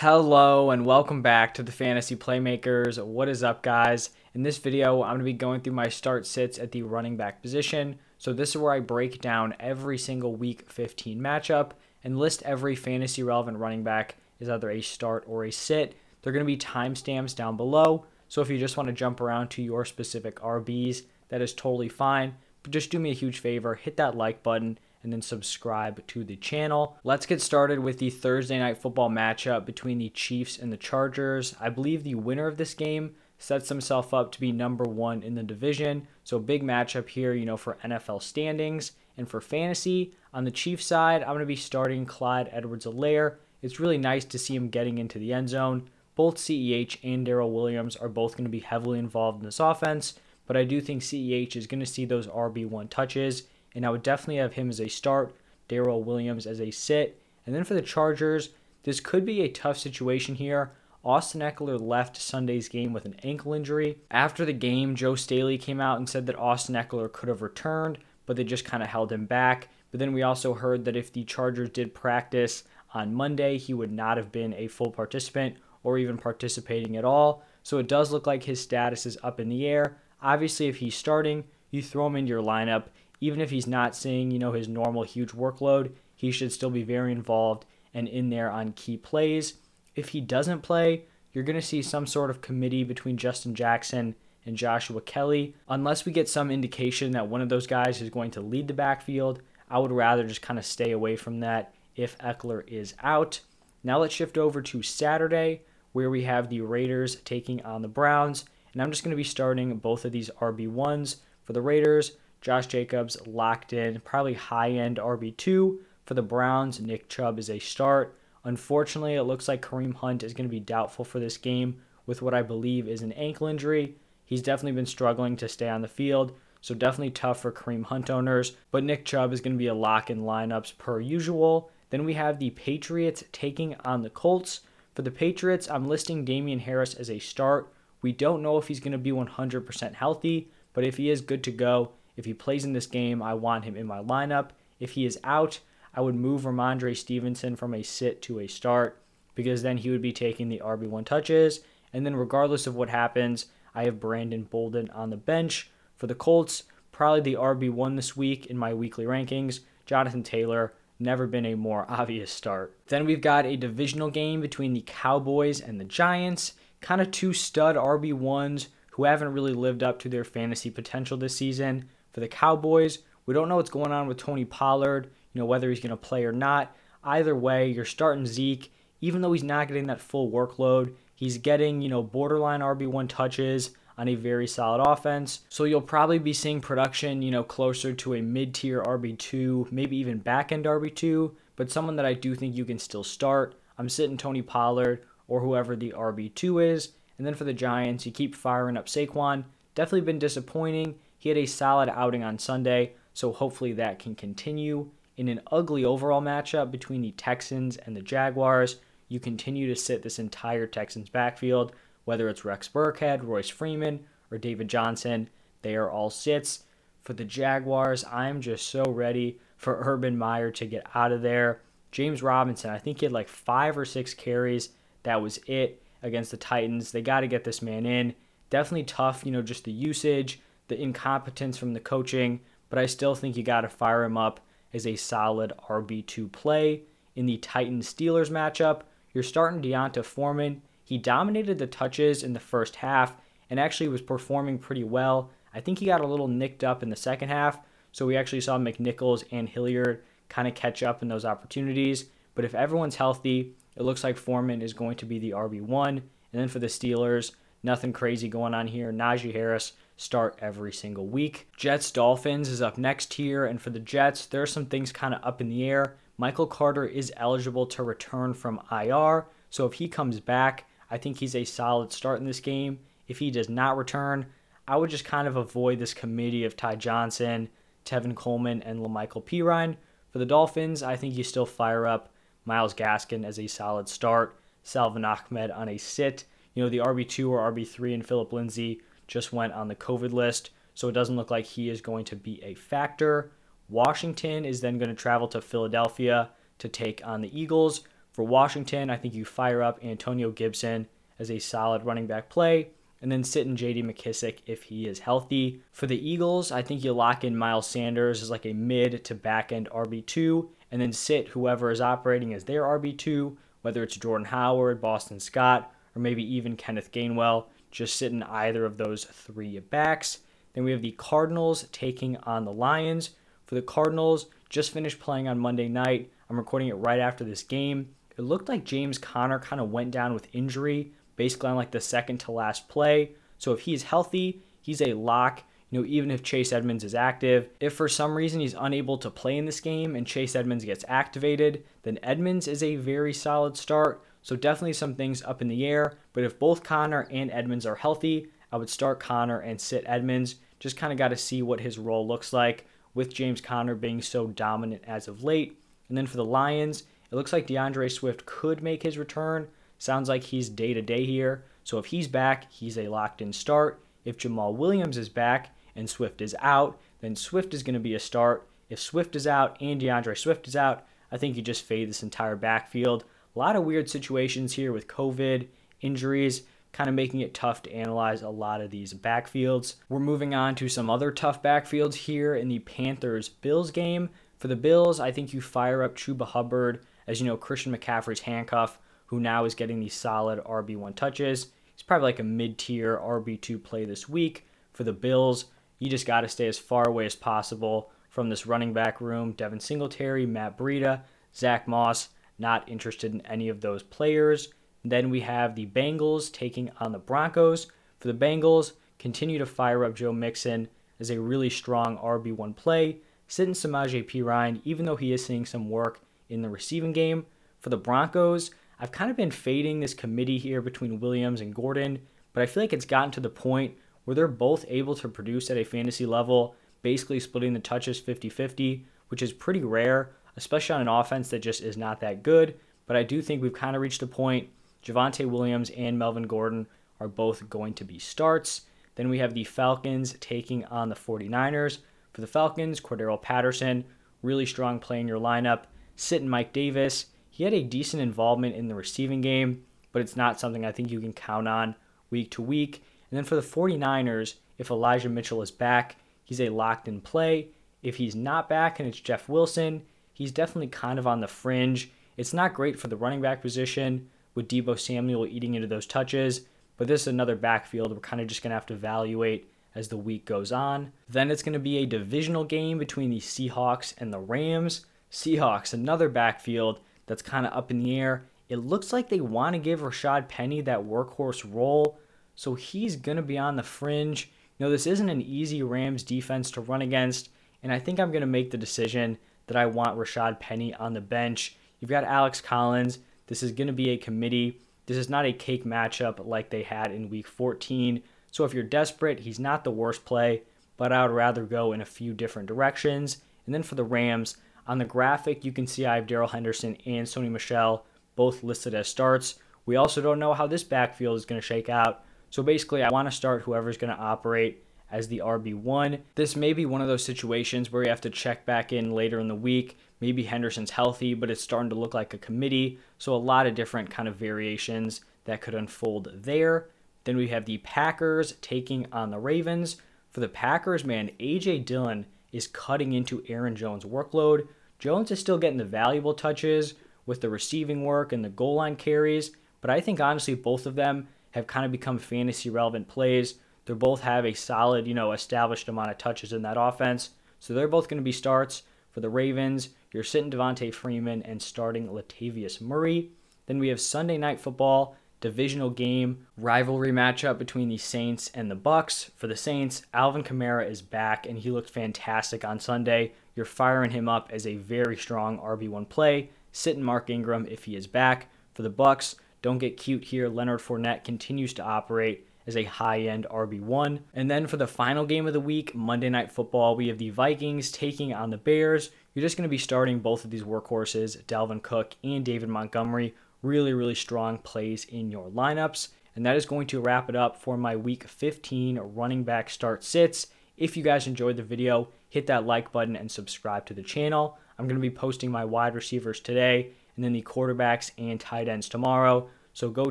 Hello and welcome back to the Fantasy Playmakers. What is up, guys? In this video, I'm going to be going through my start sits at the running back position. So, this is where I break down every single week 15 matchup and list every fantasy relevant running back is either a start or a sit. They're going to be timestamps down below. So, if you just want to jump around to your specific RBs, that is totally fine. But just do me a huge favor hit that like button and then subscribe to the channel. Let's get started with the Thursday night football matchup between the Chiefs and the Chargers. I believe the winner of this game sets himself up to be number one in the division. So, big matchup here, you know, for NFL standings. And for fantasy, on the Chiefs side, I'm going to be starting Clyde Edwards Helaire. It's really nice to see him getting into the end zone. Both CEH and Darrel Williams are both going to be heavily involved in this offense, but I do think CEH is going to see those RB1 touches and I would definitely have him as a start, Darrel Williams as a sit. And then for the Chargers, this could be a tough situation here. Austin Ekeler left Sunday's game with an ankle injury. After the game, Joe Staley came out and said that Austin Ekeler could have returned, but they just kind of held him back. But then we also heard that if the Chargers did practice on Monday, he would not have been a full participant or even participating at all. So it does look like his status is up in the air. Obviously, if he's starting, you throw him into your lineup even if he's not seeing, you know, his normal huge workload, he should still be very involved and in there on key plays. If he doesn't play, you're going to see some sort of committee between Justin Jackson and Joshua Kelly. Unless we get some indication that one of those guys is going to lead the backfield, I would rather just kind of stay away from that if Ekeler is out. Now let's shift over to Saturday, where we have the Raiders taking on the Browns. And I'm just going to be starting both of these RB1s for the Raiders. Josh Jacobs locked in, probably high end RB2 for the Browns. Nick Chubb is a start. Unfortunately, it looks like Kareem Hunt is going to be doubtful for this game with what I believe is an ankle injury. He's definitely been struggling to stay on the field, so definitely tough for Kareem Hunt owners. But Nick Chubb is going to be a lock in lineups per usual. Then we have the Patriots taking on the Colts. For the Patriots, I'm listing Damien Harris as a start. We don't know if he's going to be 100% healthy, but if he is good to go, if he plays in this game, I want him in my lineup. If he is out, I would move Rhamondre Stevenson from a sit to a start because then he would be taking the RB1 touches. And then, regardless of what happens, I have Brandon Bolden on the bench. For the Colts, probably the RB1 this week in my weekly rankings. Jonathan Taylor, never been a more obvious start. Then we've got a divisional game between the Cowboys and the Giants. Kind of two stud RB1s who haven't really lived up to their fantasy potential this season. For the Cowboys, we don't know what's going on with Tony Pollard, you know, whether he's going to play or not. Either way, you're starting Zeke, even though he's not getting that full workload, he's getting, you know, borderline RB1 touches on a very solid offense. So you'll probably be seeing production, you know, closer to a mid-tier RB2, maybe even back-end RB2, but someone that I do think you can still start. I'm sitting Tony Pollard or whoever the RB2 is. And then for the Giants, you keep firing up Saquon. Definitely been disappointing. He had a solid outing on Sunday, so hopefully that can continue. In an ugly overall matchup between the Texans and the Jaguars, you continue to sit this entire Texans backfield, whether it's Rex Burkhead, Royce Freeman, or David Johnson. They are all sits. For the Jaguars, I'm just so ready for Urban Meyer to get out of there. James Robinson, I think he had like five or six carries. That was it against the Titans. They got to get this man in. Definitely tough, you know, just the usage the incompetence from the coaching, but I still think you got to fire him up as a solid RB2 play. In the Titans Steelers matchup, you're starting D'Onta Foreman. He dominated the touches in the first half and actually was performing pretty well. I think he got a little nicked up in the second half, so we actually saw McNichols and Hilliard kind of catch up in those opportunities. But if everyone's healthy, it looks like Foreman is going to be the RB1. And then for the Steelers, nothing crazy going on here. Najee Harris start every single week. Jets Dolphins is up next here, and for the Jets, there are some things kind of up in the air. Michael Carter is eligible to return from IR, so if he comes back, I think he's a solid start in this game. If he does not return, I would just kind of avoid this committee of Ty Johnson, Tevin Coleman, and La'Mical Perine. For the Dolphins, I think you still fire up Myles Gaskin as a solid start, Salvon Ahmed on a sit. You know, the RB2 or RB3 and Phillip Lindsay just went on the COVID list, so it doesn't look like he is going to be a factor. Washington is then going to travel to Philadelphia to take on the Eagles. For Washington, I think you fire up Antonio Gibson as a solid running back play and then sit in JD McKissic if he is healthy. For the Eagles, I think you lock in Miles Sanders as like a mid to back end RB2 and then sit whoever is operating as their RB2, whether it's Jordan Howard, Boston Scott, or maybe even Kenneth Gainwell. Just sit in either of those three backs. Then we have the Cardinals taking on the Lions. For the Cardinals, just finished playing on Monday night. I'm recording it right after this game. It looked like James Conner kind of went down with injury, basically on like the second to last play. So if he's healthy, he's a lock. You know, even if Chase Edmonds is active, if for some reason he's unable to play in this game and Chase Edmonds gets activated, then Edmonds is a very solid start. So definitely some things up in the air. But if both Conner and Edmonds are healthy, I would start Conner and sit Edmonds. Just kind of got to see what his role looks like with James Conner being so dominant as of late. And then for the Lions, it looks like D'Andre Swift could make his return. Sounds like he's day to day here. So if he's back, he's a locked in start. If Jamaal Williams is back and Swift is out, then Swift is going to be a start. If Swift is out and D'Andre Swift is out, I think you just fade this entire backfield. A lot of weird situations here with COVID, injuries, kind of making it tough to analyze a lot of these backfields. We're moving on to some other tough backfields here in the Panthers Bills game. For the Bills, I think you fire up Chuba Hubbard as you know Christian McCaffrey's handcuff, who now is getting these solid RB1 touches. He's probably like a mid-tier RB2 play this week. For the Bills, you just got to stay as far away as possible from this running back room. Devin Singletary, Matt Breida, Zack Moss, not interested in any of those players. Then we have the Bengals taking on the Broncos. For the Bengals, continue to fire up Joe Mixon as a really strong RB1 play. Sit in Samaje Perine, even though he is seeing some work in the receiving game. For the Broncos, I've kind of been fading this committee here between Williams and Gordon, but I feel like it's gotten to the point where they're both able to produce at a fantasy level, basically splitting the touches 50 50, which is pretty rare, especially on an offense that just is not that good. But I do think we've kind of reached a point Javonte Williams and Melvin Gordon are both going to be starts. Then we have the Falcons taking on the 49ers. For the Falcons, Cordarrelle Patterson, really strong play in your lineup. Sitting Mike Davis. He had a decent involvement in the receiving game, but it's not something I think you can count on week to week. And then for the 49ers, if Elijah Mitchell is back, he's a locked in play. If he's not back and it's Jeff Wilson, he's definitely kind of on the fringe. It's not great for the running back position, with Deebo Samuel eating into those touches. But this is another backfield we're kind of just going to have to evaluate as the week goes on. Then it's going to be a divisional game between the Seahawks and the Rams. Seahawks, another backfield that's kind of up in the air. It looks like they want to give Rashaad Penny that workhorse role, so he's going to be on the fringe. You know, this isn't an easy Rams defense to run against, and I think I'm going to make the decision that I want Rashaad Penny on the bench. You've got Alex Collins, this is going to be a committee. This is not a cake matchup like they had in week 14. So if you're desperate, he's not the worst play, but I would rather go in a few different directions. And then for the Rams, on the graphic, you can see I have Darrell Henderson and Sony Michel both listed as starts. We also don't know how this backfield is going to shake out. So basically, I want to start whoever's going to operate as the RB1. This may be one of those situations where you have to check back in later in the week Maybe Henderson's healthy, but it's starting to look like a committee. So a lot of different kind of variations that could unfold there. Then we have the Packers taking on the Ravens. For the Packers, man, AJ Dillon is cutting into Aaron Jones' workload. Jones is still getting the valuable touches with the receiving work and the goal line carries, but I think honestly both of them have kind of become fantasy relevant plays. They both have a solid, you know, established amount of touches in that offense. So they're both going to be starts. For the Ravens, you're sitting Devonta Freeman and starting Latavius Murray. Then we have Sunday night football, divisional game, rivalry matchup between the Saints and the Bucks. For the Saints, Alvin Kamara is back and he looked fantastic on Sunday. You're firing him up as a very strong RB1 play. Sitting Mark Ingram if he is back. For the Bucks, don't get cute here. Leonard Fournette continues to operate as a high end RB1. And then for the final game of the week, Monday Night Football, we have the Vikings taking on the Bears. You're just going to be starting both of these workhorses, Dalvin Cook and David Montgomery. Really, really strong plays in your lineups. And that is going to wrap it up for my week 15 running back start sits. If you guys enjoyed the video, hit that like button and subscribe to the channel. I'm going to be posting my wide receivers today and then the quarterbacks and tight ends tomorrow. So go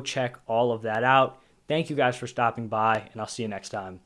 check all of that out. Thank you guys for stopping by, and I'll see you next time.